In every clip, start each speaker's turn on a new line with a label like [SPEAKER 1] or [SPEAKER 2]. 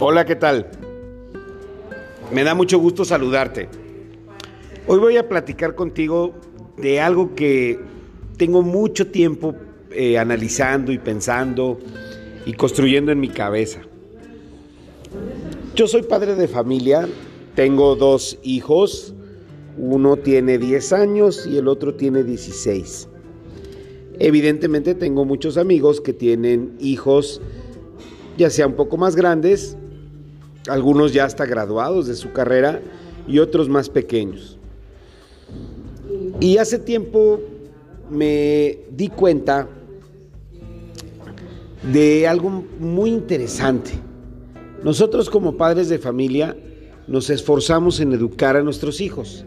[SPEAKER 1] Hola, ¿qué tal? Me da mucho gusto saludarte. Hoy voy a platicar contigo de algo que tengo mucho tiempo eh, analizando y pensando y construyendo en mi cabeza. Yo soy padre de familia, tengo dos hijos, uno tiene 10 años y el otro tiene 16. Evidentemente tengo muchos amigos que tienen hijos ya sea un poco más grandes algunos ya hasta graduados de su carrera y otros más pequeños. Y hace tiempo me di cuenta de algo muy interesante. Nosotros como padres de familia nos esforzamos en educar a nuestros hijos.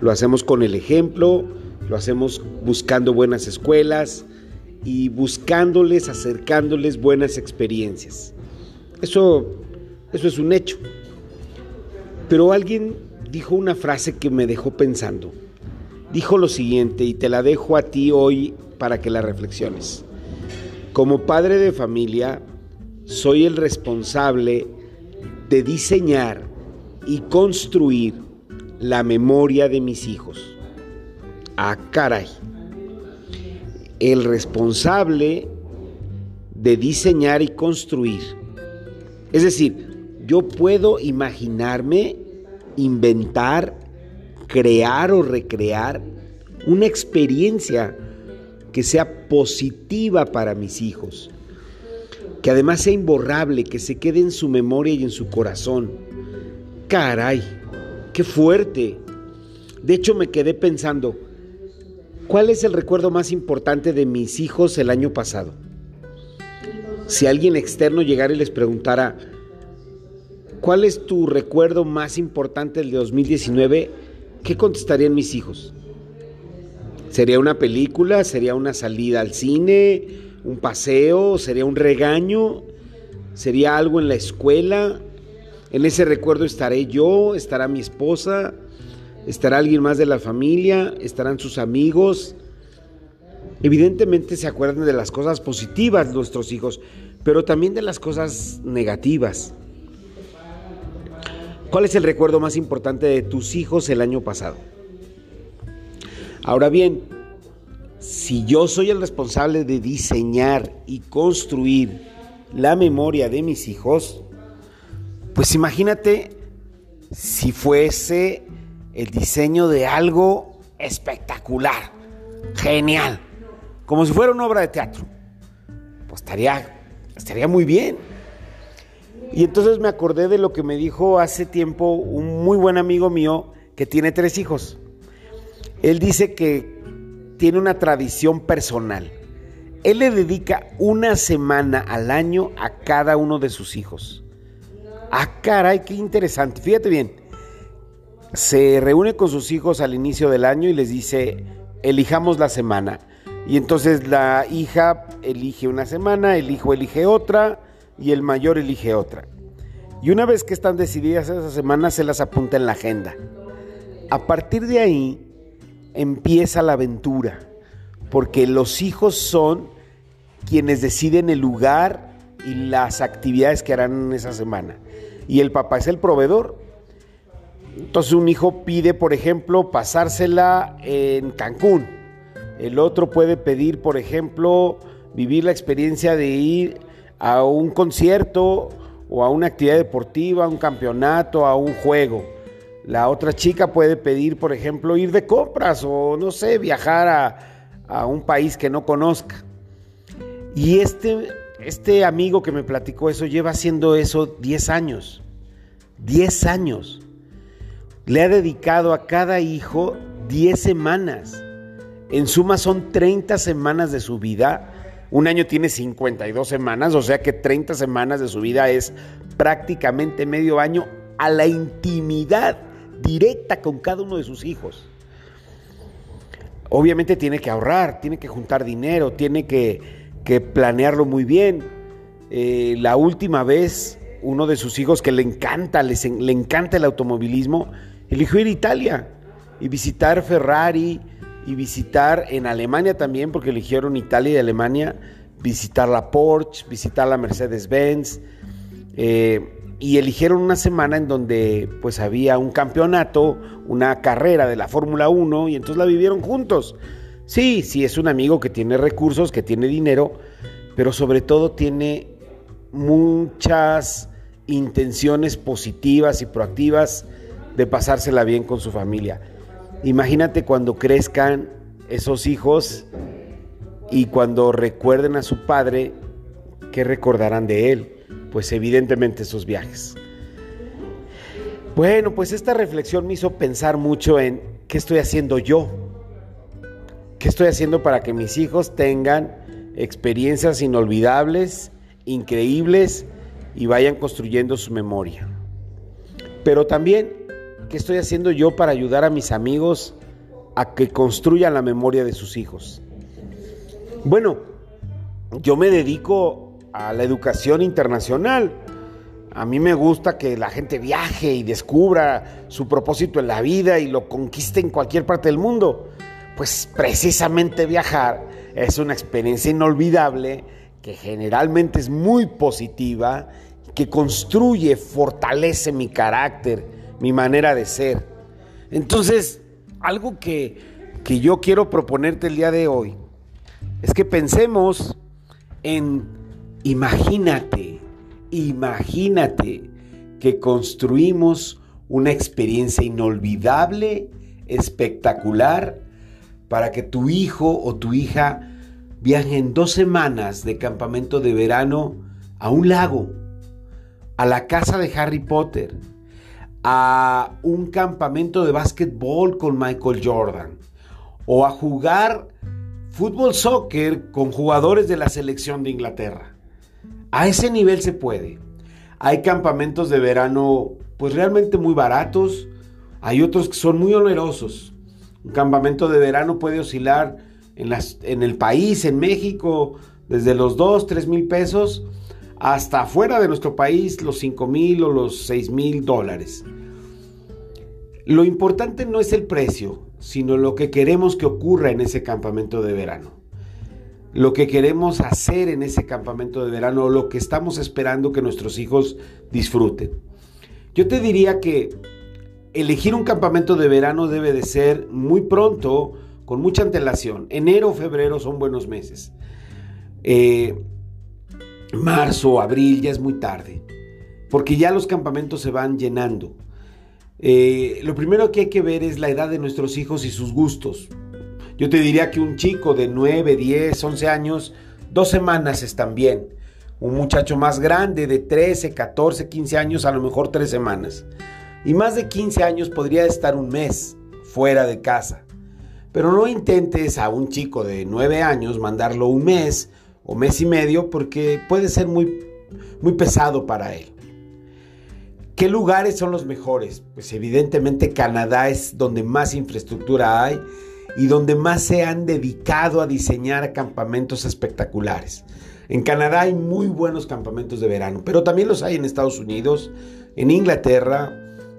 [SPEAKER 1] Lo hacemos con el ejemplo, lo hacemos buscando buenas escuelas y buscándoles, acercándoles buenas experiencias. Eso eso es un hecho. Pero alguien dijo una frase que me dejó pensando. Dijo lo siguiente y te la dejo a ti hoy para que la reflexiones. Como padre de familia, soy el responsable de diseñar y construir la memoria de mis hijos. Ah, caray. El responsable de diseñar y construir. Es decir, yo puedo imaginarme, inventar, crear o recrear una experiencia que sea positiva para mis hijos, que además sea imborrable, que se quede en su memoria y en su corazón. Caray, qué fuerte. De hecho me quedé pensando, ¿cuál es el recuerdo más importante de mis hijos el año pasado? Si alguien externo llegara y les preguntara, ¿Cuál es tu recuerdo más importante del de 2019? ¿Qué contestarían mis hijos? ¿Sería una película? ¿Sería una salida al cine? ¿Un paseo? ¿Sería un regaño? ¿Sería algo en la escuela? En ese recuerdo estaré yo, estará mi esposa, estará alguien más de la familia, estarán sus amigos. Evidentemente se acuerdan de las cosas positivas nuestros hijos, pero también de las cosas negativas. ¿Cuál es el recuerdo más importante de tus hijos el año pasado? Ahora bien, si yo soy el responsable de diseñar y construir la memoria de mis hijos, pues imagínate si fuese el diseño de algo espectacular, genial, como si fuera una obra de teatro. Pues estaría, estaría muy bien. Y entonces me acordé de lo que me dijo hace tiempo un muy buen amigo mío que tiene tres hijos. Él dice que tiene una tradición personal. Él le dedica una semana al año a cada uno de sus hijos. Ah, caray, qué interesante. Fíjate bien. Se reúne con sus hijos al inicio del año y les dice, elijamos la semana. Y entonces la hija elige una semana, el hijo elige otra, y el mayor elige otra. Y una vez que están decididas esas semanas, se las apunta en la agenda. A partir de ahí empieza la aventura, porque los hijos son quienes deciden el lugar y las actividades que harán en esa semana. Y el papá es el proveedor. Entonces un hijo pide, por ejemplo, pasársela en Cancún. El otro puede pedir, por ejemplo, vivir la experiencia de ir a un concierto o a una actividad deportiva, a un campeonato, a un juego. La otra chica puede pedir, por ejemplo, ir de compras o, no sé, viajar a, un país que no conozca. Y este, este amigo que me platicó eso lleva haciendo eso 10 años. 10 años. Le ha dedicado a cada hijo 10 semanas. En suma son 30 semanas de su vida un año tiene 52 semanas, o sea que 30 semanas de su vida es prácticamente medio año a la intimidad directa con cada uno de sus hijos. Obviamente tiene que ahorrar, tiene que juntar dinero, tiene que, planearlo muy bien. Eh, la última vez, uno de sus hijos que le encanta, le encanta el automovilismo, eligió ir a Italia y visitar Ferrari, y visitar en Alemania también, porque eligieron Italia y Alemania, visitar la Porsche, visitar la Mercedes-Benz. Eh, y eligieron una semana en donde pues había un campeonato, una carrera de la Fórmula 1 y entonces la vivieron juntos. Sí, sí, es un amigo que tiene recursos, que tiene dinero, pero sobre todo tiene muchas intenciones positivas y proactivas de pasársela bien con su familia. Imagínate cuando crezcan esos hijos y cuando recuerden a su padre, ¿qué recordarán de él? Pues evidentemente esos viajes. Bueno, pues esta reflexión me hizo pensar mucho en qué estoy haciendo yo. ¿Qué estoy haciendo para que mis hijos tengan experiencias inolvidables, increíbles y vayan construyendo su memoria? Pero también, ¿qué estoy haciendo yo para ayudar a mis amigos a que construyan la memoria de sus hijos? Bueno, yo me dedico a la educación internacional. A mí me gusta que la gente viaje y descubra su propósito en la vida y lo conquiste en cualquier parte del mundo. Pues precisamente viajar es una experiencia inolvidable que generalmente es muy positiva, que construye, fortalece mi carácter, mi manera de ser. Entonces, algo que, que yo quiero proponerte el día de hoy es que pensemos en, imagínate, imagínate que construimos una experiencia inolvidable, espectacular, para que tu hijo o tu hija viajen dos semanas de campamento de verano a un lago, a la casa de Harry Potter, a un campamento de básquetbol con Michael Jordan, o a jugar fútbol soccer con jugadores de la selección de Inglaterra. A ese nivel se puede. Hay campamentos de verano pues realmente muy baratos, hay otros que son muy onerosos. Un campamento de verano puede oscilar en, en el país, en México, desde los 2, 3 mil pesos hasta fuera de nuestro país los 5 mil o los 6 mil dólares. Lo importante no es el precio, sino lo que queremos que ocurra en ese campamento de verano. Lo que queremos hacer en ese campamento de verano lo que estamos esperando que nuestros hijos disfruten. Yo te diría que elegir un campamento de verano debe de ser muy pronto, con mucha antelación. Enero febrero son buenos meses. Eh, marzo, abril ya es muy tarde, porque ya los campamentos se van llenando. Eh, lo primero que hay que ver es la edad de nuestros hijos y sus gustos. Yo te diría que un chico de 9, 10, 11 años, dos semanas están bien. Un muchacho más grande de 13, 14, 15 años, a lo mejor tres semanas. Y más de 15 años podría estar un mes fuera de casa. Pero no intentes a un chico de 9 años mandarlo un mes o mes y medio porque puede ser muy, muy pesado para él. ¿Qué lugares son los mejores? Pues evidentemente Canadá es donde más infraestructura hay y donde más se han dedicado a diseñar campamentos espectaculares. En Canadá hay muy buenos campamentos de verano, pero también los hay en Estados Unidos, en Inglaterra,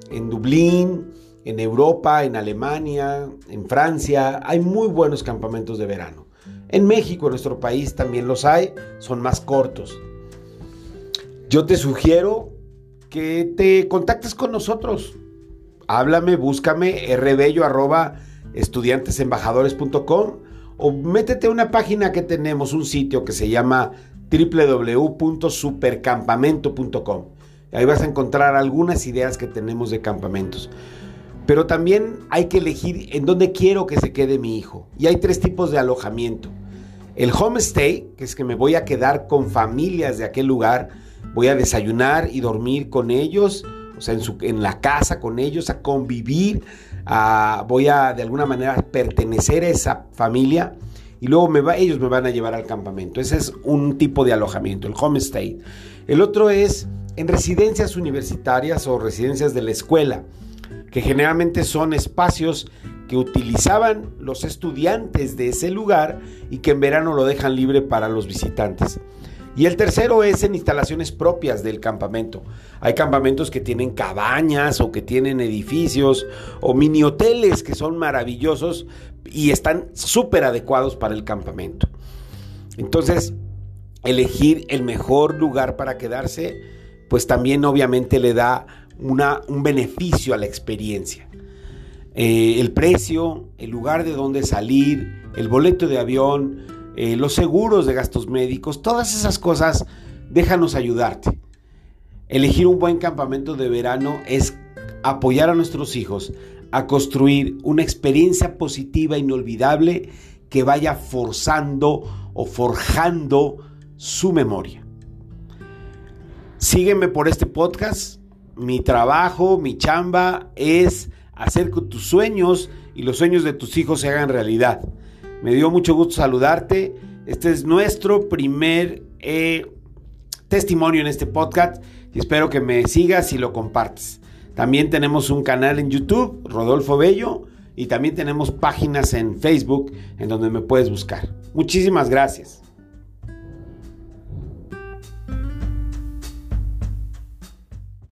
[SPEAKER 1] en Dublín, en Europa, en Alemania, en Francia. Hay muy buenos campamentos de verano. En México, en nuestro país, también los hay, son más cortos. Yo te sugiero que te contactes con nosotros. Háblame, búscame rbello arroba estudiantesembajadores.com o métete a una página que tenemos, un sitio que se llama www.supercampamento.com. Ahí vas a encontrar algunas ideas que tenemos de campamentos. Pero también hay que elegir en dónde quiero que se quede mi hijo. Y hay tres tipos de alojamiento. El homestay, que es que me voy a quedar con familias de aquel lugar, voy a desayunar y dormir con ellos, o sea, en, la casa con ellos, a convivir, voy a de alguna manera pertenecer a esa familia y luego ellos me van a llevar al campamento. Ese es un tipo de alojamiento, el homestay. El otro es en residencias universitarias o residencias de la escuela, que generalmente son espacios que utilizaban los estudiantes de ese lugar y que en verano lo dejan libre para los visitantes. Y el tercero es en instalaciones propias del campamento. Hay campamentos que tienen cabañas o que tienen edificios o mini hoteles que son maravillosos y están súper adecuados para el campamento. Entonces, elegir el mejor lugar para quedarse, pues también obviamente le da un beneficio a la experiencia. Eh, el precio, el lugar de donde salir, el boleto de avión, eh, los seguros de gastos médicos, todas esas cosas, déjanos ayudarte. Elegir un buen campamento de verano es apoyar a nuestros hijos a construir una experiencia positiva inolvidable que vaya forzando o forjando su memoria. Sígueme por este podcast. Mi trabajo, mi chamba es hacer que tus sueños y los sueños de tus hijos se hagan realidad. Me dio mucho gusto saludarte. Este es nuestro primer eh, testimonio en este podcast y espero que me sigas y lo compartes. También tenemos un canal en YouTube, Rodolfo Bello, y también tenemos páginas en Facebook en donde me puedes buscar. Muchísimas gracias.